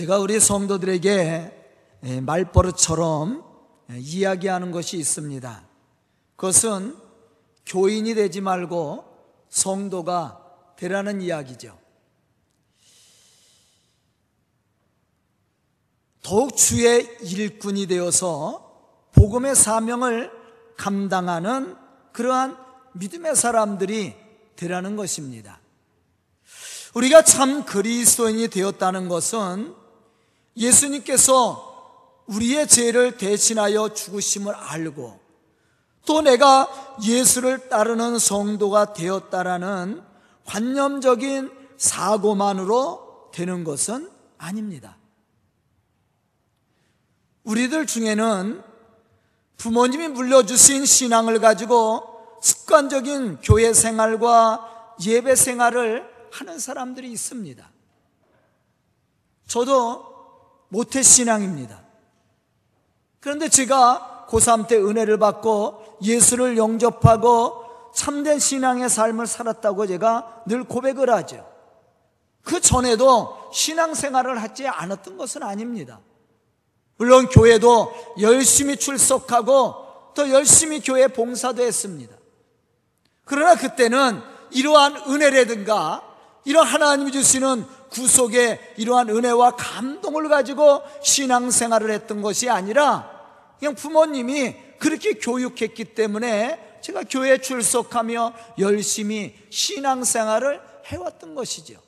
제가 우리 성도들에게 말버릇처럼 이야기하는 것이 있습니다. 그것은 교인이 되지 말고 성도가 되라는 이야기죠. 더욱 주의 일꾼이 되어서 복음의 사명을 감당하는 그러한 믿음의 사람들이 되라는 것입니다. 우리가 참 그리스도인이 되었다는 것은 예수님께서 우리의 죄를 대신하여 죽으심을 알고 또 내가 예수를 따르는 성도가 되었다라는 관념적인 사고만으로 되는 것은 아닙니다. 우리들 중에는 부모님이 물려주신 신앙을 가지고 습관적인 교회 생활과 예배 생활을 하는 사람들이 있습니다. 저도 모태신앙입니다. 그런데 제가 고3 때 은혜를 받고 예수를 영접하고 참된 신앙의 삶을 살았다고 제가 늘 고백을 하죠. 그 전에도 신앙생활을 하지 않았던 것은 아닙니다. 물론 교회도 열심히 출석하고 또 열심히 교회 봉사도 했습니다. 그러나 그때는 이러한 은혜라든가 이런 하나님이 주시는 구속의 이러한 은혜와 감동을 가지고 신앙생활을 했던 것이 아니라 그냥 부모님이 그렇게 교육했기 때문에 제가 교회 출석하며 열심히 신앙생활을 해왔던 것이죠.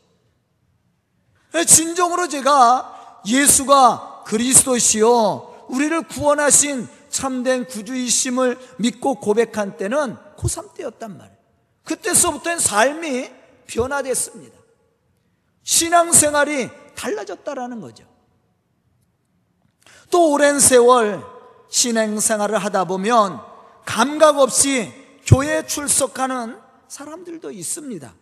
진정으로 제가 예수가 그리스도시요 우리를 구원하신 참된 구주이심을 믿고 고백한 때는 고3 때였단 말이에요. 그때서부터는 삶이 변화됐습니다. 신앙생활이 달라졌다라는 거죠. 또 오랜 세월 신앙생활을 하다 보면 감각 없이 교회에 출석하는 사람들도 있습니다.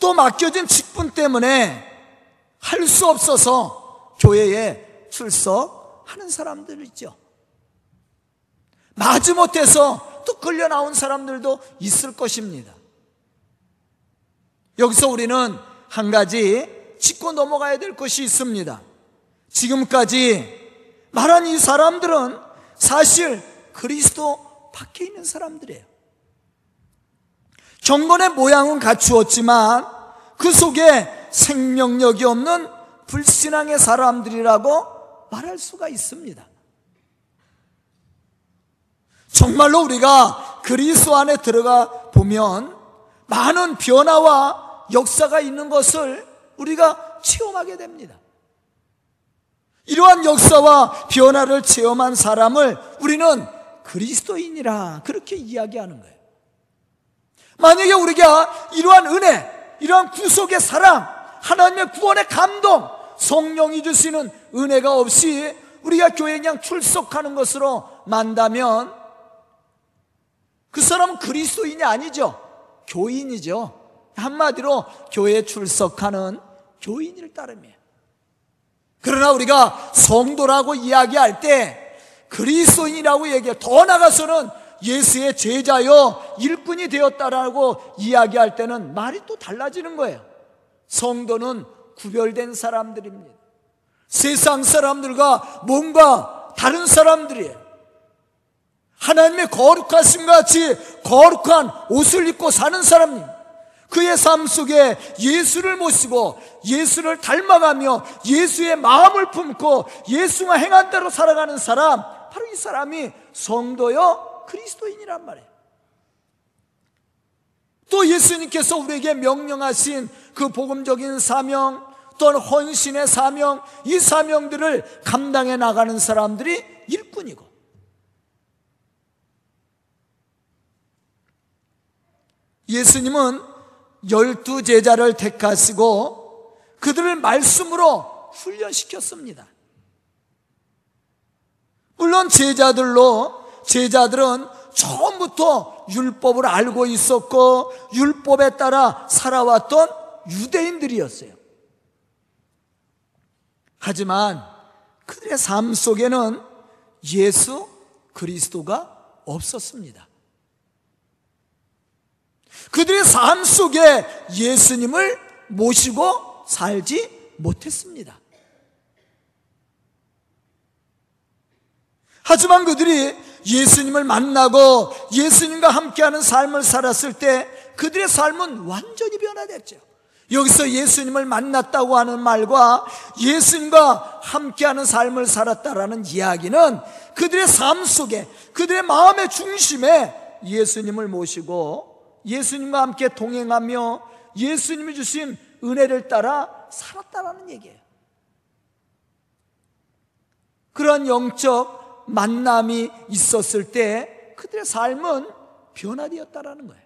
또 맡겨진 직분 때문에 할 수 없어서 교회에 출석하는 사람들 있죠. 마지못해서 또 끌려 나온 사람들도 있을 것입니다. 여기서 우리는 한 가지 짚고 넘어가야 될 것이 있습니다. 지금까지 말한 이 사람들은 사실 그리스도 밖에 있는 사람들이에요. 경건의 모양은 갖추었지만 그 속에 생명력이 없는 불신앙의 사람들이라고 말할 수가 있습니다. 정말로 우리가 그리스도 안에 들어가 보면 많은 변화와 역사가 있는 것을 우리가 체험하게 됩니다. 이러한 역사와 변화를 체험한 사람을 우리는 그리스도인이라 그렇게 이야기하는 거예요. 만약에 우리가 이러한 은혜, 이러한 구속의 사랑, 하나님의 구원의 감동, 성령이 주시는 은혜가 없이 우리가 교회 그냥 출석하는 것으로 만다면 그 사람은 그리스도인이 아니죠. 교인이죠. 한마디로 교회에 출석하는 교인을 따름이에요. 그러나 우리가 성도라고 이야기할 때 그리스도인이라고 얘기해 더 나가서는 예수의 제자여 일꾼이 되었다라고 이야기할 때는 말이 또 달라지는 거예요. 성도는 구별된 사람들입니다. 세상 사람들과 뭔가 다른 사람들이에요. 하나님의 거룩하심 같이 거룩한 옷을 입고 사는 사람입니다. 그의 삶 속에 예수를 모시고 예수를 닮아가며 예수의 마음을 품고 예수가 행한 대로 살아가는 사람, 바로 이 사람이 성도요 그리스도인이란 말이에요. 또 예수님께서 우리에게 명령하신 그 복음적인 사명 또는 헌신의 사명, 이 사명들을 감당해 나가는 사람들이 일꾼이고 예수님은 열두 제자를 택하시고 그들을 말씀으로 훈련시켰습니다. 물론 제자들로 제자들은 처음부터 율법을 알고 있었고 율법에 따라 살아왔던 유대인들이었어요. 하지만 그들의 삶 속에는 예수 그리스도가 없었습니다. 그들의 삶 속에 예수님을 모시고 살지 못했습니다. 하지만 그들이 예수님을 만나고 예수님과 함께하는 삶을 살았을 때 그들의 삶은 완전히 변화됐죠. 여기서 예수님을 만났다고 하는 말과 예수님과 함께하는 삶을 살았다라는 이야기는 그들의 삶 속에 그들의 마음의 중심에 예수님을 모시고 예수님과 함께 동행하며 예수님이 주신 은혜를 따라 살았다라는 얘기예요. 그런 영적 만남이 있었을 때 그들의 삶은 변화되었다라는 거예요.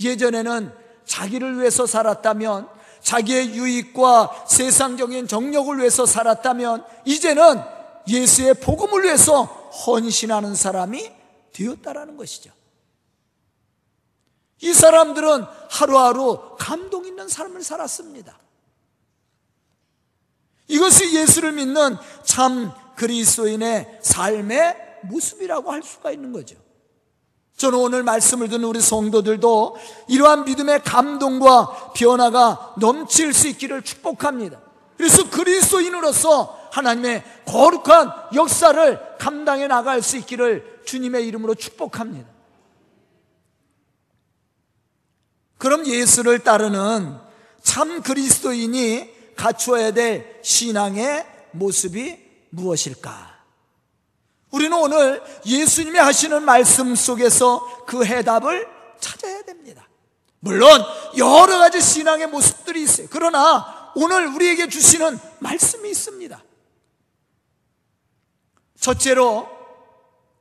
예전에는 자기를 위해서 살았다면 자기의 유익과 세상적인 정력을 위해서 살았다면 이제는 예수의 복음을 위해서 헌신하는 사람이 되었다라는 것이죠. 이 사람들은 하루하루 감동 있는 삶을 살았습니다. 이것이 예수를 믿는 참 그리스도인의 삶의 모습이라고 할 수가 있는 거죠. 저는 오늘 말씀을 듣는 우리 성도들도 이러한 믿음의 감동과 변화가 넘칠 수 있기를 축복합니다. 그래서 그리스도인으로서 하나님의 거룩한 역사를 감당해 나갈 수 있기를 주님의 이름으로 축복합니다. 그럼 예수를 따르는 참 그리스도인이 갖추어야 될 신앙의 모습이 무엇일까? 우리는 오늘 예수님이 하시는 말씀 속에서 그 해답을 찾아야 됩니다. 물론 여러 가지 신앙의 모습들이 있어요. 그러나 오늘 우리에게 주시는 말씀이 있습니다. 첫째로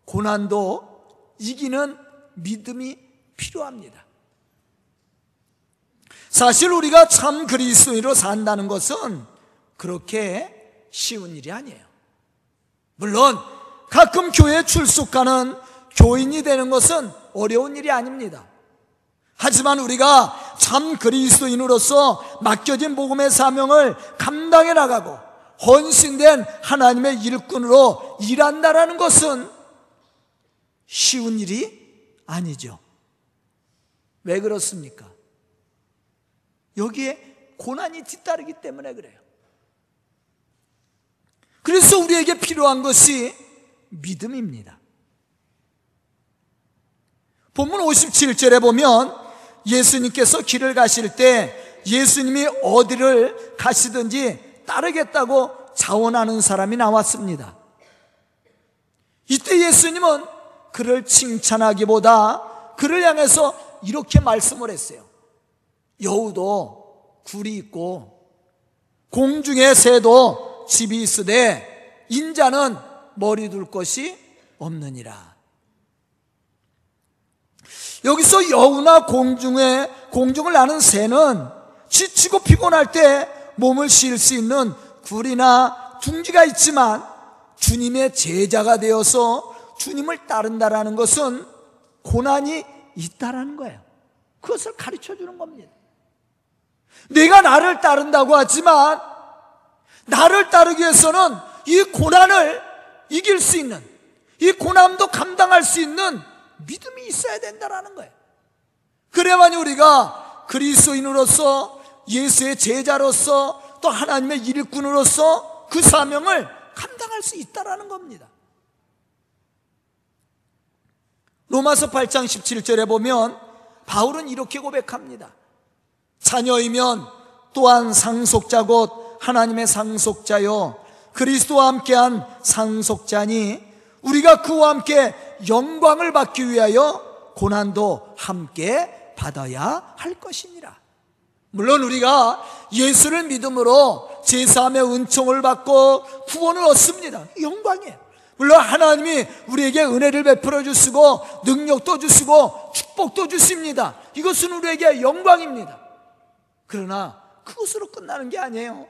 고난도 이기는 믿음이 필요합니다. 사실 우리가 참 그리스도인으로 산다는 것은 그렇게 쉬운 일이 아니에요. 물론 가끔 교회에 출석하는 교인이 되는 것은 어려운 일이 아닙니다. 하지만 우리가 참 그리스도인으로서 맡겨진 복음의 사명을 감당해 나가고 헌신된 하나님의 일꾼으로 일한다라는 것은 쉬운 일이 아니죠. 왜 그렇습니까? 여기에 고난이 뒤따르기 때문에 그래요. 그래서 우리에게 필요한 것이 믿음입니다. 본문 57절에 보면 예수님께서 길을 가실 때 예수님이 어디를 가시든지 따르겠다고 자원하는 사람이 나왔습니다. 이때 예수님은 그를 칭찬하기보다 그를 향해서 이렇게 말씀을 했어요. 여우도 굴이 있고 공중의 새도 집이 있으되 인자는 머리 둘 것이 없느니라. 여기서 여우나 공중에 공중을 나는 새는 지치고 피곤할 때 몸을 쉴 수 있는 굴이나 둥지가 있지만 주님의 제자가 되어서 주님을 따른다라는 것은 고난이 있다라는 거예요. 그것을 가르쳐 주는 겁니다. 내가 나를 따른다고 하지만 나를 따르기 위해서는 이 고난을 이길 수 있는 이 고난도 감당할 수 있는 믿음이 있어야 된다라는 거예요. 그래야만 우리가 그리스도인으로서 예수의 제자로서 또 하나님의 일꾼으로서 그 사명을 감당할 수 있다라는 겁니다. 로마서 8장 17절에 보면 바울은 이렇게 고백합니다. 자녀이면 또한 상속자 곧 하나님의 상속자요 그리스도와 함께한 상속자니 우리가 그와 함께 영광을 받기 위하여 고난도 함께 받아야 할 것이니라. 물론 우리가 예수를 믿음으로 제사함의 은총을 받고 구원을 얻습니다. 영광이에요. 물론 하나님이 우리에게 은혜를 베풀어 주시고 능력도 주시고 축복도 주십니다. 이것은 우리에게 영광입니다. 그러나 그것으로 끝나는 게 아니에요.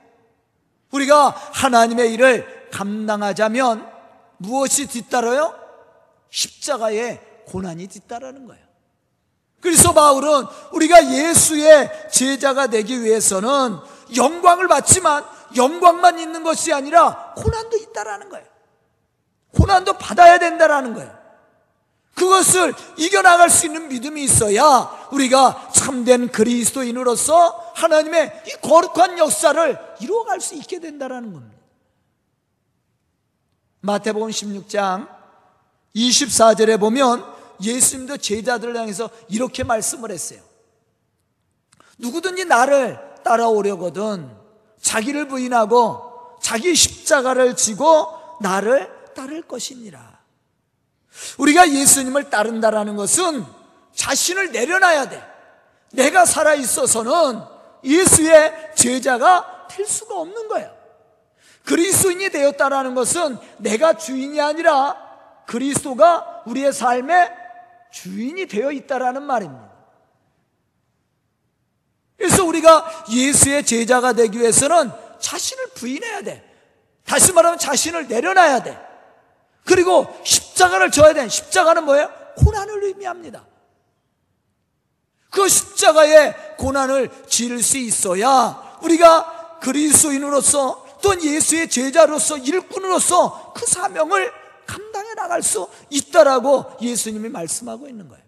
우리가 하나님의 일을 감당하자면 무엇이 뒤따라요? 십자가의 고난이 뒤따르는 거예요. 그래서 바울은 우리가 예수의 제자가 되기 위해서는 영광을 받지만 영광만 있는 것이 아니라 고난도 있다라는 거예요. 고난도 받아야 된다라는 거예요. 그것을 이겨나갈 수 있는 믿음이 있어야 우리가 참된 그리스도인으로서 하나님의 이 거룩한 역사를 이루어갈 수 있게 된다는 겁니다. 마태복음 16장 24절에 보면 예수님도 제자들을 향해서 이렇게 말씀을 했어요. 누구든지 나를 따라오려거든 자기를 부인하고 자기 십자가를 지고 나를 따를 것이니라. 우리가 예수님을 따른다라는 것은 자신을 내려놔야 돼. 내가 살아 있어서는 예수의 제자가 될 수가 없는 거예요. 그리스도인이 되었다라는 것은 내가 주인이 아니라 그리스도가 우리의 삶의 주인이 되어 있다라는 말입니다. 그래서 우리가 예수의 제자가 되기 위해서는 자신을 부인해야 돼. 다시 말하면 자신을 내려놔야 돼. 그리고 십자가를 져야 돼. 십자가는 뭐예요? 고난을 의미합니다. 그 십자가의 고난을 지를 수 있어야 우리가 그리스도인으로서 또는 예수의 제자로서 일꾼으로서 그 사명을 감당해 나갈 수 있다라고 예수님이 말씀하고 있는 거예요.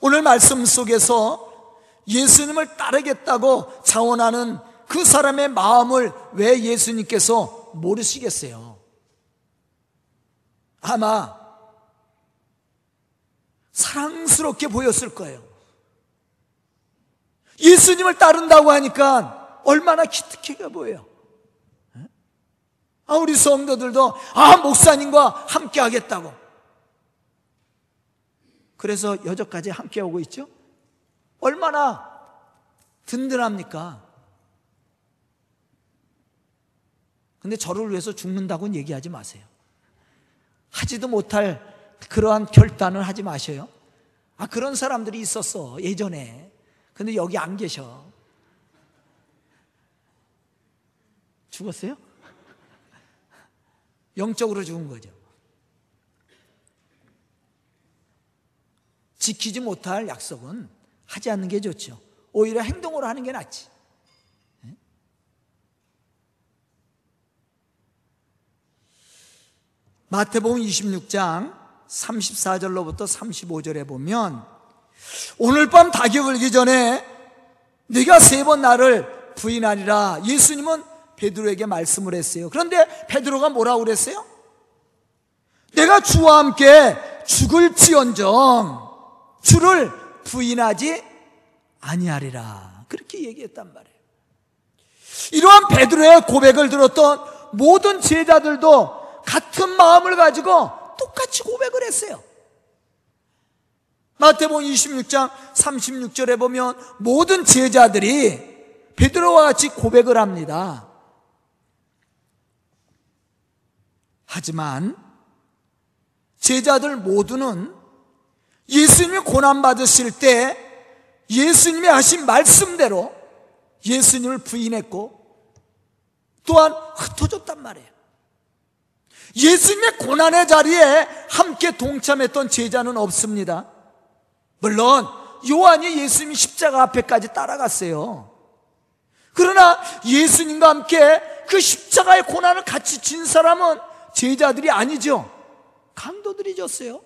오늘 말씀 속에서 예수님을 따르겠다고 자원하는 그 사람의 마음을 왜 예수님께서 모르시겠어요? 아마 사랑스럽게 보였을 거예요. 예수님을 따른다고 하니까 얼마나 기특해 보여요. 아, 우리 성도들도, 아, 목사님과 함께 하겠다고. 그래서 여전까지 함께 오고 있죠? 얼마나 든든합니까? 근데 저를 위해서 죽는다고는 얘기하지 마세요. 하지도 못할 그러한 결단을 하지 마셔요. 아, 그런 사람들이 있었어, 예전에. 근데 여기 안 계셔. 죽었어요? 영적으로 죽은 거죠. 지키지 못할 약속은 하지 않는 게 좋죠. 오히려 행동으로 하는 게 낫지. 마태복음 26장 34절로부터 35절에 보면 오늘 밤 닭이 울기 전에 네가 세 번 나를 부인하리라 예수님은 베드로에게 말씀을 했어요. 그런데 베드로가 뭐라고 그랬어요? 내가 주와 함께 죽을지언정 주를 부인하지 아니하리라. 그렇게 얘기했단 말이에요. 이러한 베드로의 고백을 들었던 모든 제자들도 같은 마음을 가지고 똑같이 고백을 했어요. 마태복음 26장 36절에 보면 모든 제자들이 베드로와 같이 고백을 합니다. 하지만 제자들 모두는 예수님이 고난 받으실 때 예수님이 하신 말씀대로 예수님을 부인했고 또한 흩어졌단 말이에요. 예수님의 고난의 자리에 함께 동참했던 제자는 없습니다. 물론 요한이 예수님 십자가 앞에까지 따라갔어요. 그러나 예수님과 함께 그 십자가의 고난을 같이 진 사람은 제자들이 아니죠. 강도들이 졌어요.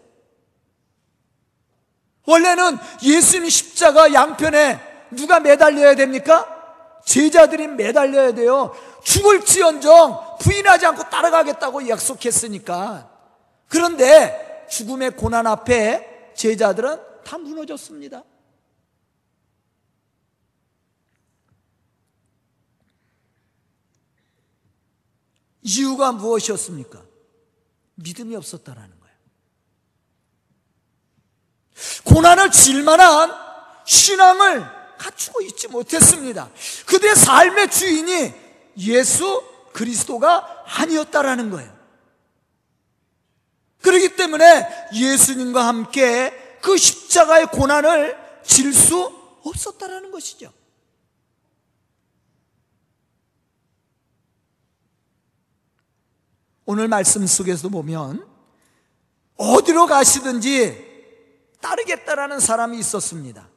원래는 예수님 십자가 양편에 누가 매달려야 됩니까? 제자들이 매달려야 돼요. 죽을지언정 부인하지 않고 따라가겠다고 약속했으니까. 그런데 죽음의 고난 앞에 제자들은 다 무너졌습니다. 이유가 무엇이었습니까? 믿음이 없었다라는 거예요. 고난을 질 만한 신앙을 갖추고 있지 못했습니다. 그들의 삶의 주인이 예수 그리스도가 아니었다라는 거예요. 그렇기 때문에 예수님과 함께 그 십자가의 고난을 질 수 없었다라는 것이죠. 오늘 말씀 속에서 보면 어디로 가시든지 따르겠다라는 사람이 있었습니다.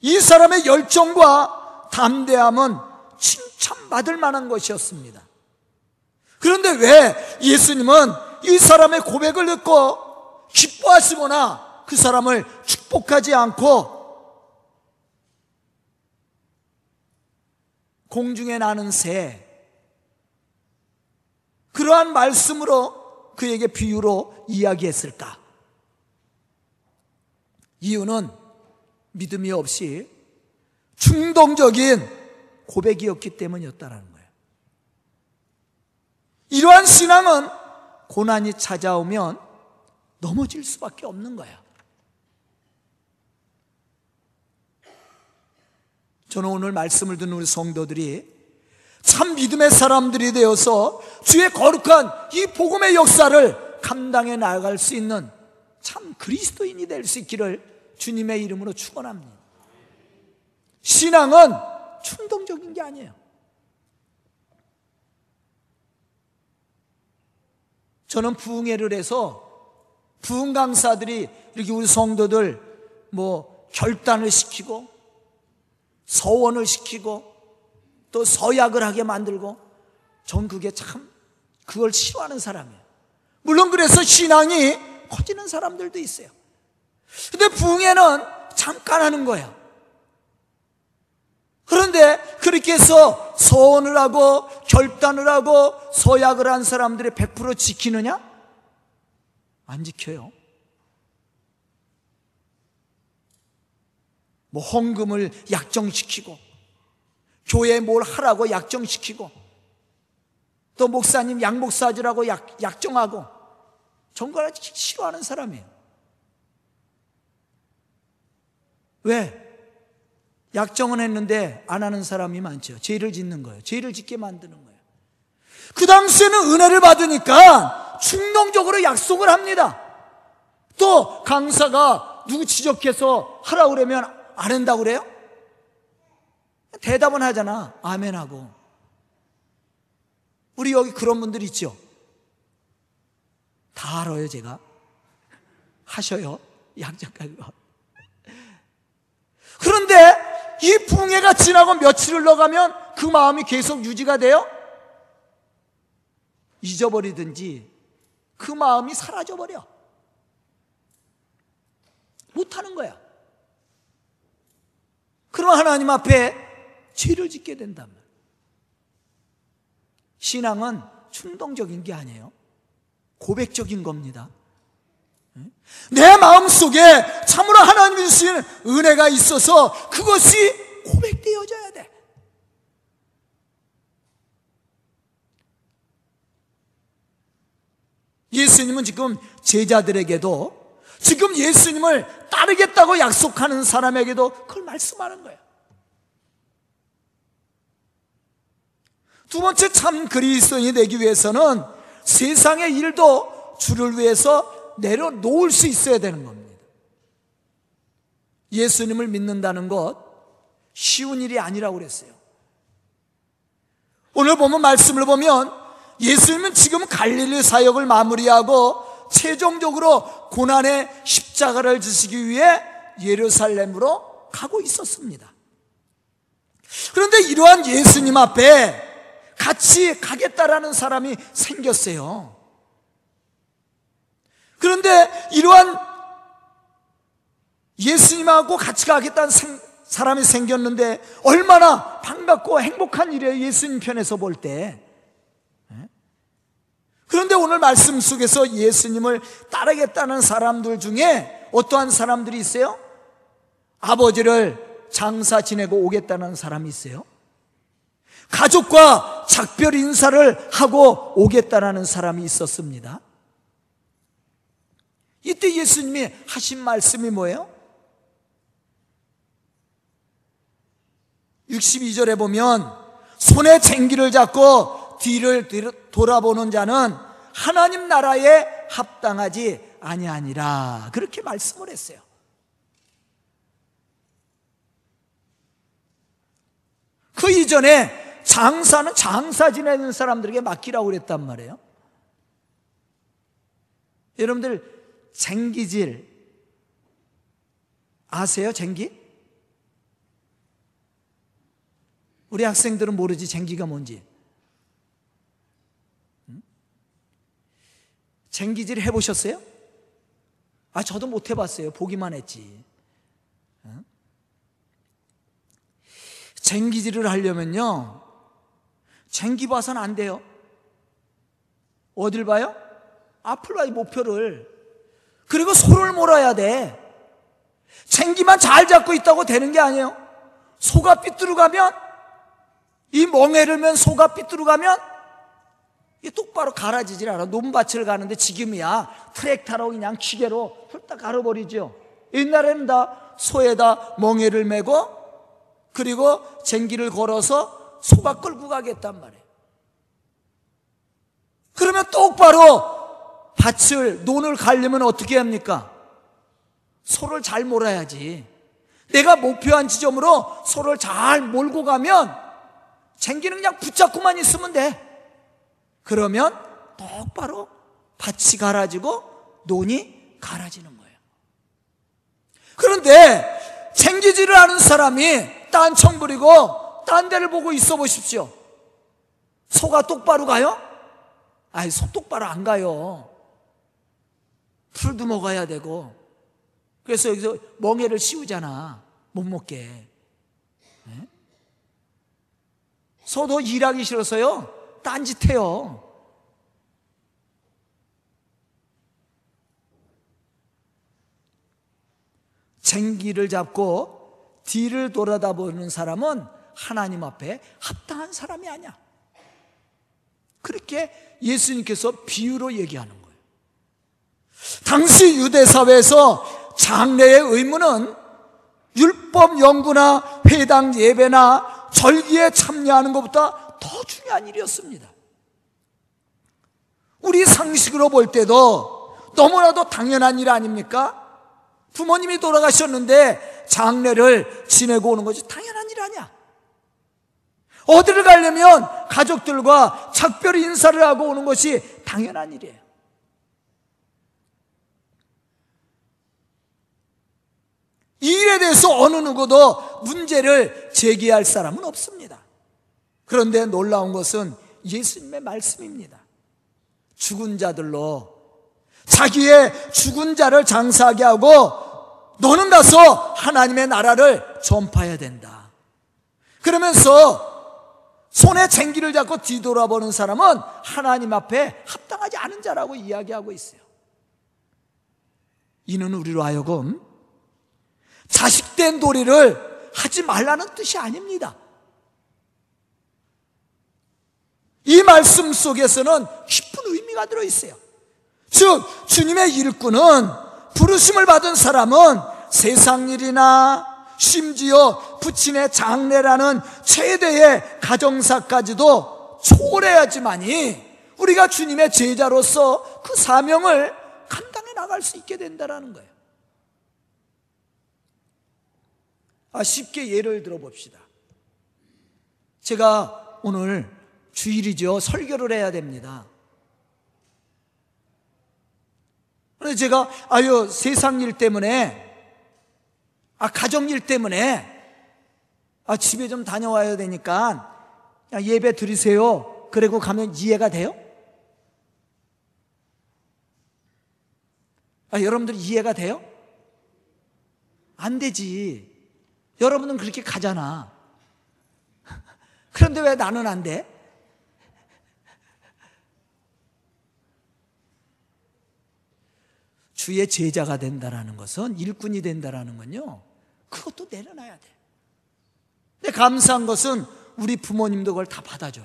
이 사람의 열정과 담대함은 칭찬받을 만한 것이었습니다. 그런데 왜 예수님은 이 사람의 고백을 듣고 기뻐하시거나 그 사람을 축복하지 않고 공중에 나는 새. 그러한 말씀으로 그에게 비유로 이야기했을까? 이유는 믿음이 없이 충동적인 고백이었기 때문이었다는 거예요. 이러한 신앙은 고난이 찾아오면 넘어질 수밖에 없는 거야. 저는 오늘 말씀을 듣는 우리 성도들이 참 믿음의 사람들이 되어서 주의 거룩한 이 복음의 역사를 감당해 나갈 수 있는 참 그리스도인이 될 수 있기를 주님의 이름으로 축원합니다. 신앙은 충동적인 게 아니에요. 저는 부흥회를 해서 부흥 강사들이 이렇게 우리 성도들 뭐 결단을 시키고 서원을 시키고 또 서약을 하게 만들고 전 그게 참 그걸 싫어하는 사람이에요. 물론 그래서 신앙이 커지는 사람들도 있어요. 근데 부흥회는 잠깐 하는 거예요. 그런데 그렇게 해서 서원을 하고 결단을 하고 서약을 한 사람들이 100% 지키느냐? 안 지켜요. 뭐 헌금을 약정시키고 교회에 뭘 하라고 약정시키고 또 목사님 양목사주라고 약, 약정하고 정말 싫어하는 사람이에요. 왜? 약정은 했는데 안 하는 사람이 많죠. 죄를 짓는 거예요. 죄를 짓게 만드는 거예요. 그 당시에는 은혜를 받으니까 충동적으로 약속을 합니다. 또 강사가 누구 지적해서 하라 그러면 안 한다고 그래요? 대답은 하잖아. 아멘 하고. 우리 여기 그런 분들 있죠? 다 알아요, 제가. 하셔요. 약속하고. 그런데 이 붕해가 지나고 며칠을 넣어가면 그 마음이 계속 유지가 돼요? 잊어버리든지 그 마음이 사라져버려. 못하는 거야. 그럼 하나님 앞에 죄를 짓게 된단 말이야. 신앙은 충동적인 게 아니에요. 고백적인 겁니다. 내 마음 속에 참으로 하나님이 주시는 은혜가 있어서 그것이 고백되어져야 돼. 예수님은 지금 제자들에게도 지금 예수님을 따르겠다고 약속하는 사람에게도 그걸 말씀하는 거예요. 두 번째 참 그리스도인이 되기 위해서는 세상의 일도 주를 위해서 내려놓을 수 있어야 되는 겁니다. 예수님을 믿는다는 것 쉬운 일이 아니라고 그랬어요. 오늘 보면 말씀을 보면 예수님은 지금 갈릴리 사역을 마무리하고 최종적으로 고난의 십자가를 지시기 위해 예루살렘으로 가고 있었습니다. 그런데 이러한 예수님 앞에 같이 가겠다라는 사람이 생겼어요. 그런데 이러한 예수님하고 같이 가겠다는 사람이 생겼는데 얼마나 반갑고 행복한 일이에요. 예수님 편에서 볼 때. 예? 그런데 오늘 말씀 속에서 예수님을 따르겠다는 사람들 중에 어떠한 사람들이 있어요? 아버지를 장사 지내고 오겠다는 사람이 있어요? 가족과 작별 인사를 하고 오겠다는 사람이 있었습니다. 이때 예수님이 하신 말씀이 뭐예요? 62절에 보면 손에 쟁기를 잡고 뒤를 돌아보는 자는 하나님 나라에 합당하지 아니하니라 그렇게 말씀을 했어요. 그 이전에 장사는 장사 지내는 사람들에게 맡기라고 그랬단 말이에요. 여러분들 쟁기질 아세요? 쟁기? 우리 학생들은 모르지 쟁기가 뭔지. 쟁기질 해보셨어요? 아, 저도 못 해봤어요. 보기만 했지. 쟁기질을 하려면요. 쟁기 봐선 안 돼요. 어딜 봐요? 앞을 봐요, 목표를. 그리고 소를 몰아야 돼. 쟁기만 잘 잡고 있다고 되는 게 아니에요. 소가 삐뚤어 가면, 이 멍해를 면 소가 삐뚤어 가면, 이 똑바로 갈아지질 않아. 논밭을 가는데 지금이야. 트랙터로 그냥 기계로 훌딱 갈아버리죠. 옛날에는 다 소에다 멍해를 메고, 그리고 쟁기를 걸어서 소가 끌고 가겠단 말이에요. 그러면 똑바로 밭을, 논을 가려면 어떻게 합니까? 소를 잘 몰아야지. 내가 목표한 지점으로 소를 잘 몰고 가면 쟁기는 그냥 붙잡고만 있으면 돼. 그러면 똑바로 밭이 갈아지고 논이 갈아지는 거예요. 그런데 쟁기질을 하는 사람이 딴청 부리고 딴 데를 보고 있어 보십시오. 소가 똑바로 가요? 아이, 소 똑바로 안 가요. 풀도 먹어야 되고. 그래서 여기서 멍해를 씌우잖아. 못 먹게. 네? 소도 일하기 싫어서요. 딴짓해요. 쟁기를 잡고 뒤를 돌아다 보는 사람은 하나님 앞에 합당한 사람이 아니야. 그렇게 예수님께서 비유로 얘기하는. 당시 유대 사회에서 장례의 의무는 율법 연구나 회당 예배나 절기에 참여하는 것보다 더 중요한 일이었습니다. 우리 상식으로 볼 때도 너무나도 당연한 일 아닙니까? 부모님이 돌아가셨는데 장례를 지내고 오는 것이 당연한 일 아니야. 어디를 가려면 가족들과 작별 인사를 하고 오는 것이 당연한 일이에요. 이 일에 대해서 어느 누구도 문제를 제기할 사람은 없습니다. 그런데 놀라운 것은 예수님의 말씀입니다. 죽은 자들로 자기의 죽은 자를 장사하게 하고 너는 가서 하나님의 나라를 전파해야 된다. 그러면서 손에 쟁기를 잡고 뒤돌아보는 사람은 하나님 앞에 합당하지 않은 자라고 이야기하고 있어요. 이는 우리로 하여금 자식된 도리를 하지 말라는 뜻이 아닙니다. 이 말씀 속에서는 깊은 의미가 들어 있어요. 즉, 주님의 일꾼은 부르심을 받은 사람은 세상 일이나 심지어 부친의 장례라는 최대의 가정사까지도 초월해야지만이 우리가 주님의 제자로서 그 사명을 감당해 나갈 수 있게 된다는 거예요. 아, 쉽게 예를 들어 봅시다. 제가 오늘 주일이죠. 설교를 해야 됩니다. 그래서 제가 아유 세상 일 때문에 아 가정 일 때문에 아 집에 좀 다녀와야 되니까 야, 예배 드리세요. 그리고 가면 이해가 돼요? 아 여러분들 이해가 돼요? 안 되지. 여러분은 그렇게 가잖아. 그런데 왜 나는 안 돼? 주의 제자가 된다라는 것은 일꾼이 된다라는 건요. 그것도 내려놔야 돼. 근데 감사한 것은 우리 부모님도 그걸 다 받아줘.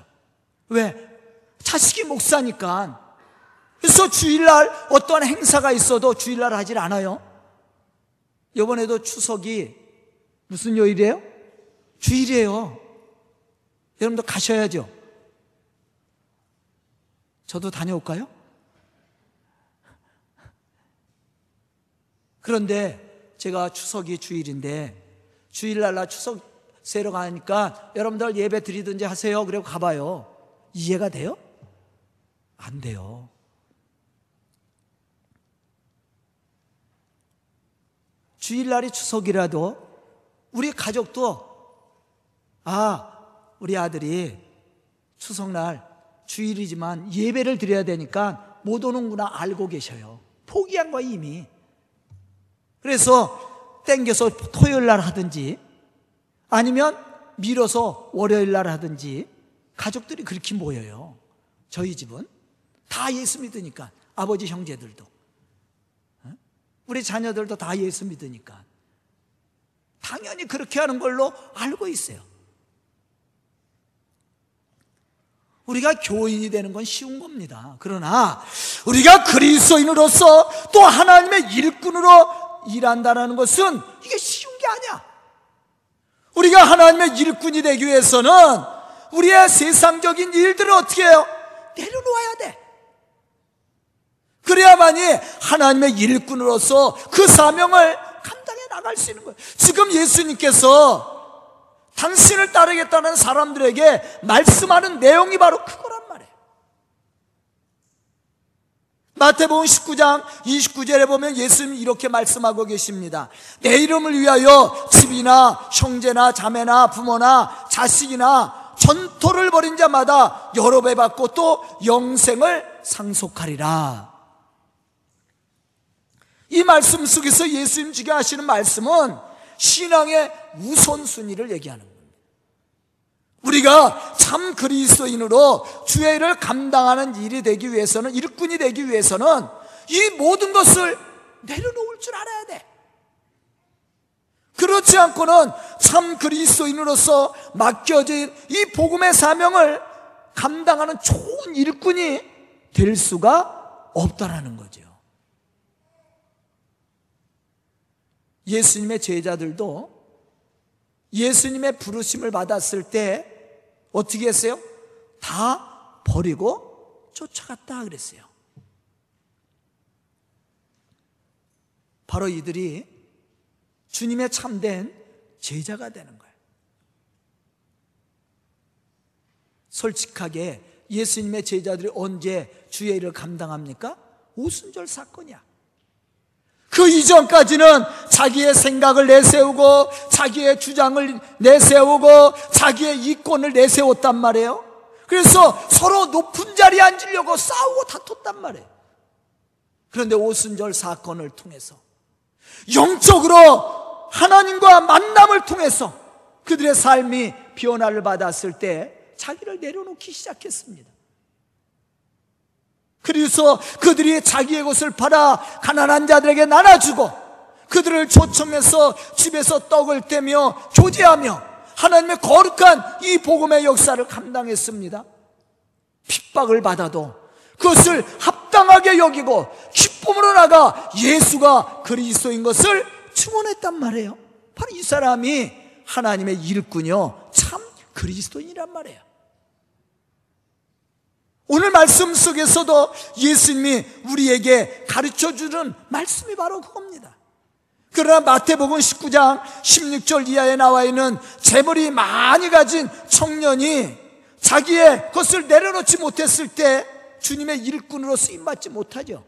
왜? 자식이 목사니까. 그래서 주일날 어떠한 행사가 있어도 주일날 하질 않아요. 이번에도 추석이 무슨 요일이에요? 주일이에요. 여러분도 가셔야죠. 저도 다녀올까요? 그런데 제가 추석이 주일인데 주일날 나 추석 세러 가니까 여러분들 예배 드리든지 하세요. 그리고 가봐요. 이해가 돼요? 안 돼요. 주일날이 추석이라도 우리 가족도 아, 우리 아들이 추석날 주일이지만 예배를 드려야 되니까 못 오는구나 알고 계셔요. 포기한 거야 이미. 그래서 땡겨서 토요일 날 하든지 아니면 밀어서 월요일 날 하든지 가족들이 그렇게 모여요. 저희 집은 다 예수 믿으니까 아버지 형제들도 어? 우리 자녀들도 다 예수 믿으니까 당연히 그렇게 하는 걸로 알고 있어요. 우리가 교인이 되는 건 쉬운 겁니다. 그러나 우리가 그리스도인으로서 또 하나님의 일꾼으로 일한다는 것은 이게 쉬운 게 아니야. 우리가 하나님의 일꾼이 되기 위해서는 우리의 세상적인 일들을 어떻게 해요? 내려놓아야 돼. 그래야만이 하나님의 일꾼으로서 그 사명을 나갈 수 있는 거예요. 지금 예수님께서 당신을 따르겠다는 사람들에게 말씀하는 내용이 바로 그거란 말이에요. 마태복음 19장 29절에 보면 예수님이 이렇게 말씀하고 계십니다. 내 이름을 위하여 집이나 형제나 자매나 부모나 자식이나 전토를 벌인 자마다 여러 배 받고 또 영생을 상속하리라. 이 말씀 속에서 예수님 주게 하시는 말씀은 신앙의 우선순위를 얘기하는 겁니다. 우리가 참 그리스도인으로 주의 일을 감당하는 일이 되기 위해서는 일꾼이 되기 위해서는 이 모든 것을 내려놓을 줄 알아야 돼. 그렇지 않고는 참 그리스도인으로서 맡겨진 이 복음의 사명을 감당하는 좋은 일꾼이 될 수가 없다라는 거죠. 예수님의 제자들도 예수님의 부르심을 받았을 때 어떻게 했어요? 다 버리고 쫓아갔다 그랬어요. 바로 이들이 주님의 참된 제자가 되는 거예요. 솔직하게 예수님의 제자들이 언제 주의 일을 감당합니까? 오순절 사건이야. 그 이전까지는 자기의 생각을 내세우고 자기의 주장을 내세우고 자기의 이권을 내세웠단 말이에요. 그래서 서로 높은 자리에 앉으려고 싸우고 다퉜단 말이에요. 그런데 오순절 사건을 통해서 영적으로 하나님과 만남을 통해서 그들의 삶이 변화를 받았을 때 자기를 내려놓기 시작했습니다. 그래서 그들이 자기의 것을 팔아 가난한 자들에게 나눠주고 그들을 초청해서 집에서 떡을 떼며 교제하며 하나님의 거룩한 이 복음의 역사를 감당했습니다. 핍박을 받아도 그것을 합당하게 여기고 기쁨으로 나가 예수가 그리스도인 것을 증언했단 말이에요. 바로 이 사람이 하나님의 일꾼이요. 참 그리스도인이란 말이에요. 오늘 말씀 속에서도 예수님이 우리에게 가르쳐 주는 말씀이 바로 그겁니다. 그러나 마태복음 19장 16절 이하에 나와 있는 재물이 많이 가진 청년이 자기의 것을 내려놓지 못했을 때 주님의 일꾼으로 쓰임받지 못하죠.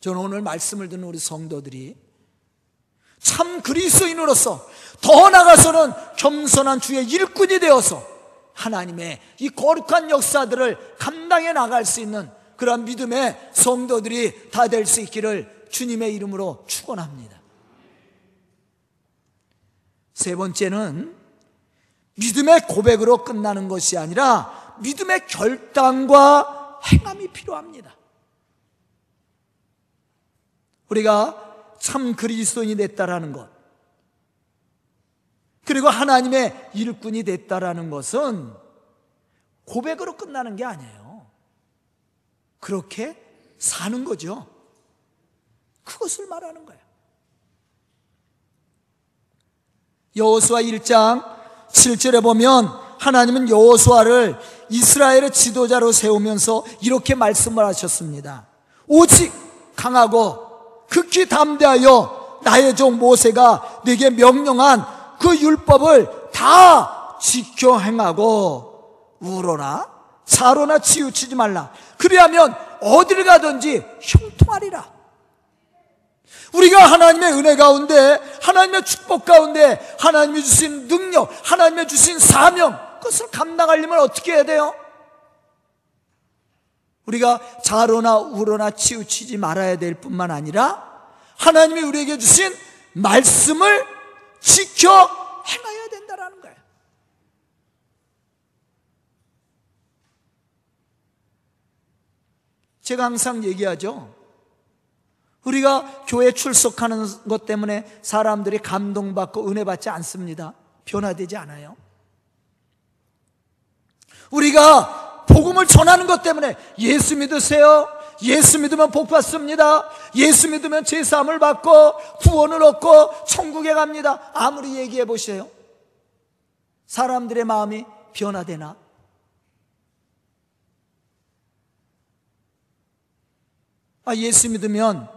저는 오늘 말씀을 듣는 우리 성도들이 참 그리스도인으로서 더 나가서는 겸손한 주의 일꾼이 되어서 하나님의 이 거룩한 역사들을 감당해 나갈 수 있는 그러한 믿음의 성도들이 다 될 수 있기를 주님의 이름으로 축원합니다. 세 번째는 믿음의 고백으로 끝나는 것이 아니라 믿음의 결단과 행함이 필요합니다. 우리가 참 그리스도인이 됐다라는 것. 그리고 하나님의 일꾼이 됐다라는 것은 고백으로 끝나는 게 아니에요. 그렇게 사는 거죠. 그것을 말하는 거예요. 여호수아 1장 7절에 보면 하나님은 여호수아를 이스라엘의 지도자로 세우면서 이렇게 말씀을 하셨습니다. 오직 강하고 극히 담대하여 나의 종 모세가 네게 명령한 그 율법을 다 지켜 행하고 우로나 사로나 치우치지 말라. 그리하면 어디를 가든지 형통하리라. 우리가 하나님의 은혜 가운데, 하나님의 축복 가운데, 하나님이 주신 능력, 하나님이 주신 사명, 그것을 감당하려면 어떻게 해야 돼요? 우리가 자로나 우로나 치우치지 말아야 될 뿐만 아니라, 하나님이 우리에게 주신 말씀을 지켜 행해야 된다라는 거예요. 제가 항상 얘기하죠. 우리가 교회 출석하는 것 때문에 사람들이 감동받고 은혜 받지 않습니다. 변화되지 않아요. 우리가 복음을 전하는 것 때문에 예수 믿으세요. 예수 믿으면 복 받습니다. 예수 믿으면 제사함을 받고 구원을 얻고 천국에 갑니다. 아무리 얘기해 보세요. 사람들의 마음이 변화되나? 아, 예수 믿으면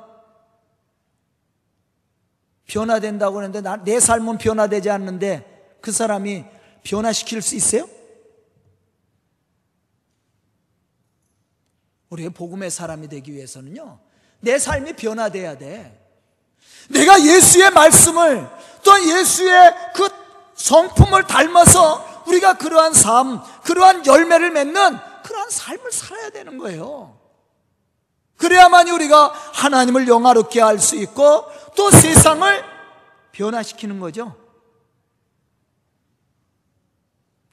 변화된다고 하는데 나, 내 삶은 변화되지 않는데 그 사람이 변화시킬 수 있어요? 우리가 복음의 사람이 되기 위해서는요, 내 삶이 변화돼야 돼. 내가 예수의 말씀을 또 예수의 그 성품을 닮아서 우리가 그러한 삶, 그러한 열매를 맺는 그러한 삶을 살아야 되는 거예요. 그래야만이 우리가 하나님을 영화롭게 할 수 있고 또 세상을 변화시키는 거죠.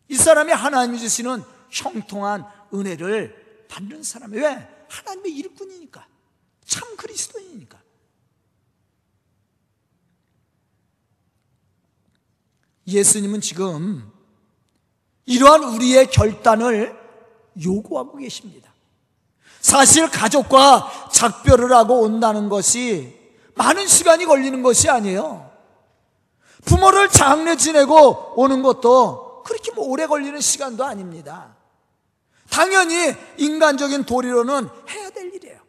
이 사람이 하나님이 주시는 형통한 은혜를 받는 사람이 왜? 하나님의 일꾼이니까. 참 그리스도인이니까. 예수님은 지금 이러한 우리의 결단을 요구하고 계십니다. 사실 가족과 작별을 하고 온다는 것이 많은 시간이 걸리는 것이 아니에요. 부모를 장례 지내고 오는 것도 그렇게 뭐 오래 걸리는 시간도 아닙니다. 당연히 인간적인 도리로는 해야 될 일이에요.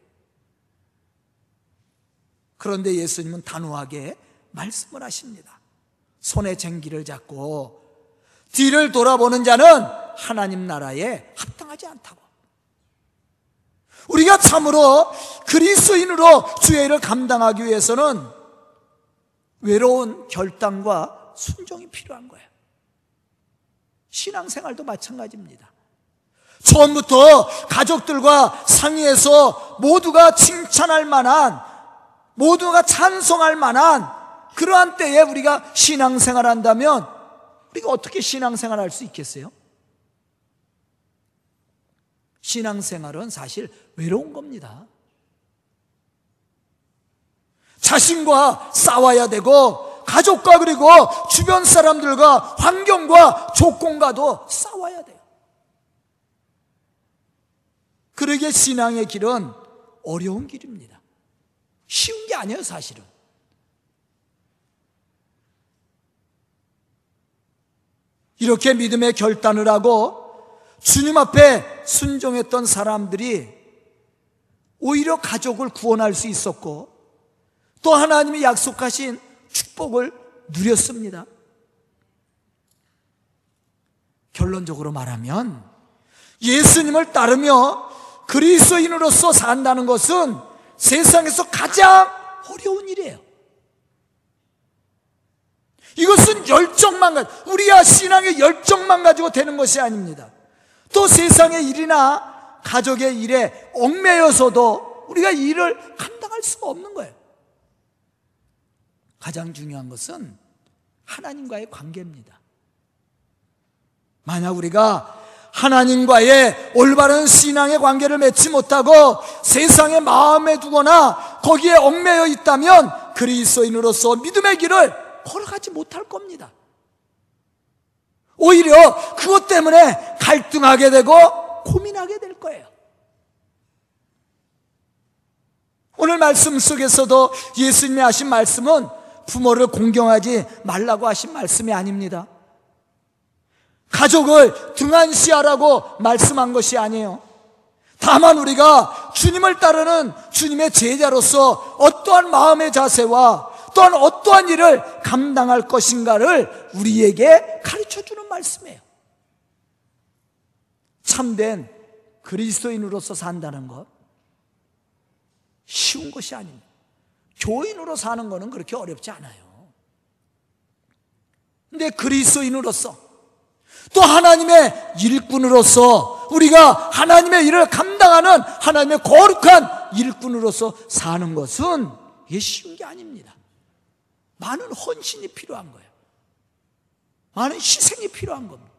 그런데 예수님은 단호하게 말씀을 하십니다. 손에 쟁기를 잡고 뒤를 돌아보는 자는 하나님 나라에 합당하지 않다고. 우리가 참으로 그리스인으로 주의 일을 감당하기 위해서는 외로운 결단과 순종이 필요한 거예요. 신앙생활도 마찬가지입니다. 처음부터 가족들과 상의해서 모두가 칭찬할 만한, 모두가 찬송할 만한 그러한 때에 우리가 신앙생활 한다면 우리가 어떻게 신앙생활 할 수 있겠어요? 신앙생활은 사실 외로운 겁니다. 자신과 싸워야 되고 가족과 그리고 주변 사람들과 환경과 조건과도 싸워야 돼요. 그러게 신앙의 길은 어려운 길입니다. 쉬운 게 아니에요, 사실은. 이렇게 믿음의 결단을 하고 주님 앞에 순종했던 사람들이 오히려 가족을 구원할 수 있었고 또 하나님이 약속하신 축복을 누렸습니다. 결론적으로 말하면 예수님을 따르며 그리스도인으로서 산다는 것은 세상에서 가장 어려운 일이에요. 이것은 열정만 가지고, 우리가 신앙의 열정만 가지고 되는 것이 아닙니다. 또 세상의 일이나 가족의 일에 얽매여서도 우리가 일을 감당할 수가 없는 거예요. 가장 중요한 것은 하나님과의 관계입니다. 만약 우리가 하나님과의 올바른 신앙의 관계를 맺지 못하고 세상의 마음에 두거나 거기에 얽매여 있다면 그리스도인으로서 믿음의 길을 걸어가지 못할 겁니다. 오히려 그것 때문에 갈등하게 되고 고민하게 될 거예요. 오늘 말씀 속에서도 예수님이 하신 말씀은 부모를 공경하지 말라고 하신 말씀이 아닙니다. 가족을 등한시하라고 말씀한 것이 아니에요. 다만 우리가 주님을 따르는 주님의 제자로서 어떠한 마음의 자세와 또한 어떠한 일을 감당할 것인가를 우리에게 가르쳐 주는 말씀이에요. 참된 그리스도인으로서 산다는 것 쉬운 것이 아닙니다. 교인으로 사는 것은 그렇게 어렵지 않아요. 근데 그리스도인으로서 또 하나님의 일꾼으로서 우리가 하나님의 일을 감당하는 하나님의 거룩한 일꾼으로서 사는 것은 이게 쉬운 게 아닙니다. 많은 헌신이 필요한 거예요. 많은 희생이 필요한 겁니다.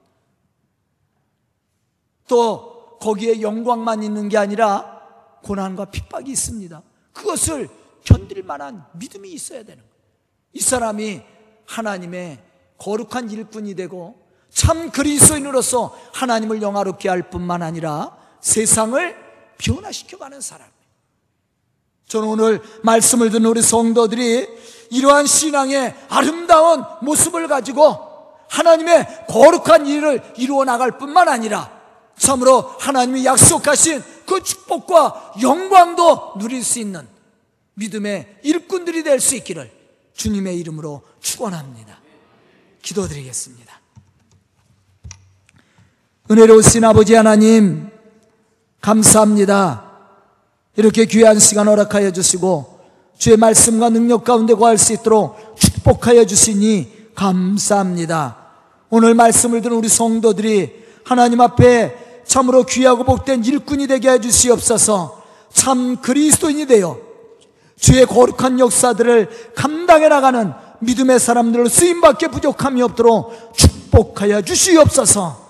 또 거기에 영광만 있는 게 아니라 고난과 핍박이 있습니다. 그것을 견딜 만한 믿음이 있어야 되는 거예요. 이 사람이 하나님의 거룩한 일꾼이 되고 참 그리스도인으로서 하나님을 영화롭게 할 뿐만 아니라 세상을 변화시켜가는 사람이에요. 저는 오늘 말씀을 듣는 우리 성도들이 이러한 신앙의 아름다운 모습을 가지고 하나님의 거룩한 일을 이루어 나갈 뿐만 아니라 참으로 하나님이 약속하신 그 축복과 영광도 누릴 수 있는 믿음의 일꾼들이 될 수 있기를 주님의 이름으로 축원합니다. 기도드리겠습니다. 은혜로우신 아버지 하나님 감사합니다. 이렇게 귀한 시간 허락하여 주시고 주의 말씀과 능력 가운데 거할 수 있도록 축복하여 주시니 감사합니다. 오늘 말씀을 들은 우리 성도들이 하나님 앞에 참으로 귀하고 복된 일꾼이 되게 해 주시옵소서 참 그리스도인이 되어 주의 거룩한 역사들을 감당해 나가는 믿음의 사람들을 쓰임받게 부족함이 없도록 축복하여 주시옵소서